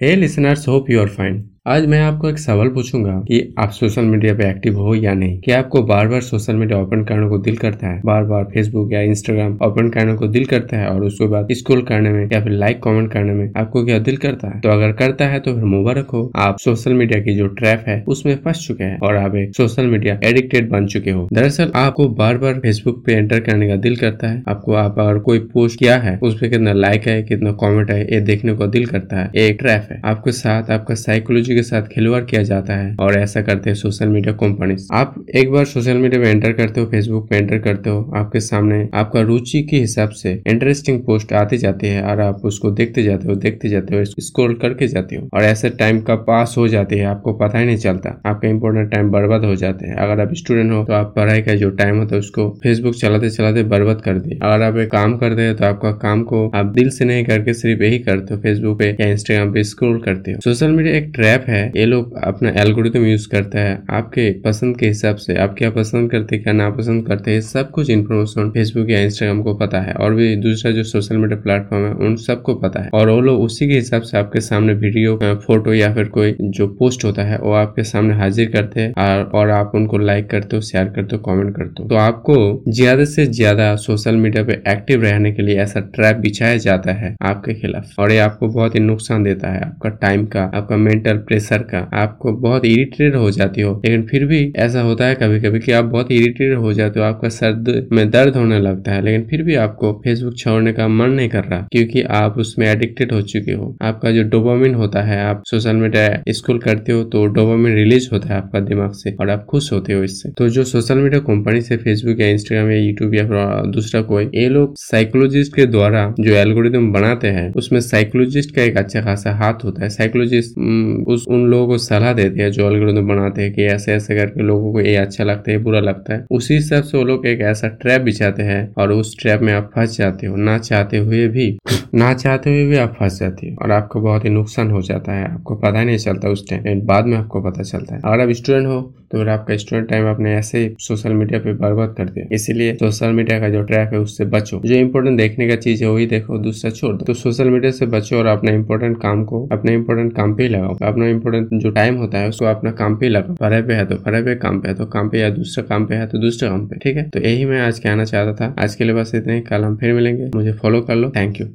Hey listeners, hope you are fine. आज मैं आपको एक सवाल पूछूँगा कि आप सोशल मीडिया पे एक्टिव हो या नहीं? कि आपको बार बार सोशल मीडिया ओपन करने को दिल करता है? बार बार फेसबुक या इंस्टाग्राम ओपन करने को दिल करता है और उसके बाद स्क्रॉल करने में या फिर लाइक कमेंट करने में आपको क्या दिल करता है? तो अगर करता है तो फिर मुबारक हो आप सोशल मीडिया की जो ट्रैप है, उसमें फंस चुके हैं और आप एक सोशल मीडिया एडिक्टेड बन चुके हो। दरअसल आपको बार बार फेसबुक पे एंटर करने का दिल करता है। आपको आप अगर कोई पोस्ट किया है, उस पर कितना लाइक है, कितना कॉमेंट है, ये देखने को दिल करता है। एक ट्रैप है। आपके साथ आपका साइकोलॉजी के साथ खिलवाड़ किया जाता है और ऐसा करते हैं सोशल मीडिया कंपनीज़ आप एक बार सोशल मीडिया में एंटर करते हो फेसबुक पे एंटर करते हो, आपके सामने आपका रुचि के हिसाब से इंटरेस्टिंग पोस्ट आती जाती है और आप उसको देखते जाते हो, देखते जाते हो स्क्रॉल करके जाते हो और ऐसे टाइम का पास हो जाती है, आपको पता ही नहीं चलता। आपका इंपॉर्टेंट टाइम बर्बाद हो जाते हैं। अगर आप स्टूडेंट हो तो आप पढ़ाई का जो टाइम होता है उसको फेसबुक चलाते चलाते बर्बाद कर दिए। अगर आप एक काम करते हैं तो आपका काम को आप दिल से नहीं करके सिर्फ़ यही करते हो फेसबुक पे या इंस्टाग्राम पे स्क्रोल करते हो। सोशल मीडिया एक ट्रैप है, ये लोग अपना एल्गोरिथम यूज़ करता है। आपके पसंद के हिसाब से, आप क्या पसंद करते, क्या नापसंद करते हैं सब कुछ इन्फॉर्मेशन फेसबुक या इंस्टाग्राम को पता है। और भी दूसरा जो सोशल मीडिया प्लेटफॉर्म है, उन सबको पता है। और वो लोग उसी के हिसाब से आपके सामने वीडियो फ़ोटो या फिर कोई जो पोस्ट होता है, वो आपके सामने हाजिर करते हैं। और आप उनको लाइक करते हो शेयर करते हो कॉमेंट करते हो। तो आपको ज़्यादा से ज़्यादा सोशल मीडिया पे एक्टिव रहने के लिए ऐसा ट्रैप बिछाया जाता है आपके खिलाफ। और ये आपको बहुत ही नुकसान देता है। आपका टाइम का, आपका मेंटल प्रेशर का, आपको बहुत इरिटेटेड हो जाती हो। लेकिन फिर भी ऐसा होता है कभी कभी कि आप बहुत इरिटेटेड हो जाते हो, आपका सर में दर्द होने लगता है। लेकिन फिर भी आपको फेसबुक छोड़ने का मन नहीं कर रहा, क्योंकि आप उसमें एडिक्टेड हो चुके हो। आपका जो डोपामिन होता है, आप सोशल मीडिया स्कूल करते हो तो डोपामिन रिलीज़ होता है आपका दिमाग से, और आप खुश होते हो इससे। तो जो सोशल मीडिया कंपनी से फेसबुक या इंस्टाग्राम या यूट्यूब या दूसरा कोई, ये लोग साइकोलॉजिस्ट के द्वारा जो एल्गोरिदम बनाते हैं, उसमें साइकोलॉजिस्ट का एक अच्छा खासा हाथ होता है। साइकोलॉजिस्ट उस उन लोगों को सलाह देते हैं, जो एल्गोरिदम बनाते हैं कि ऐसे ऐसे करके लोगों को ये अच्छा लगता है बुरा लगता है। उसी हिसाब से वो लोग एक ऐसा ट्रैप बिछाते हैं और उस ट्रैप में आप फंस जाते हो। ना चाहते हुए भी, ना चाहते हुए भी आप फंस जाते हो। और आपको बहुत ही नुकसान हो जाता है। आपको पता नहीं चलता उस टाइम बाद में आपको पता चलता है। अगर आप स्टूडेंट हो तो फिर आपका स्टूडेंट टाइम आपने ऐसे ही सोशल मीडिया पे बर्बाद कर दिया, इसीलिए सोशल मीडिया का जो ट्रैप है उससे बचो। जो इंपॉर्टेंट देखने का चीज़ है, वही देखो, दूसरा छोड़ दो। तो सोशल मीडिया से बचो और अपना इंपॉर्टेंट काम को, अपने इम्पोर्टेंट काम पे लगाओ। अपना इम्पोर्टेंट जो टाइम होता है, उसको अपना काम पे लगाओ। पढ़ाई पे है तो पढ़ाई पे, काम पे है तो काम पे, या दूसरे काम पे है तो दूसरे काम पे, ठीक है? तो यही मैं आज कहना चाहता था। आज के लिए बस इतने कल हम फिर मिलेंगे। मुझे फॉलो कर लो। Thank you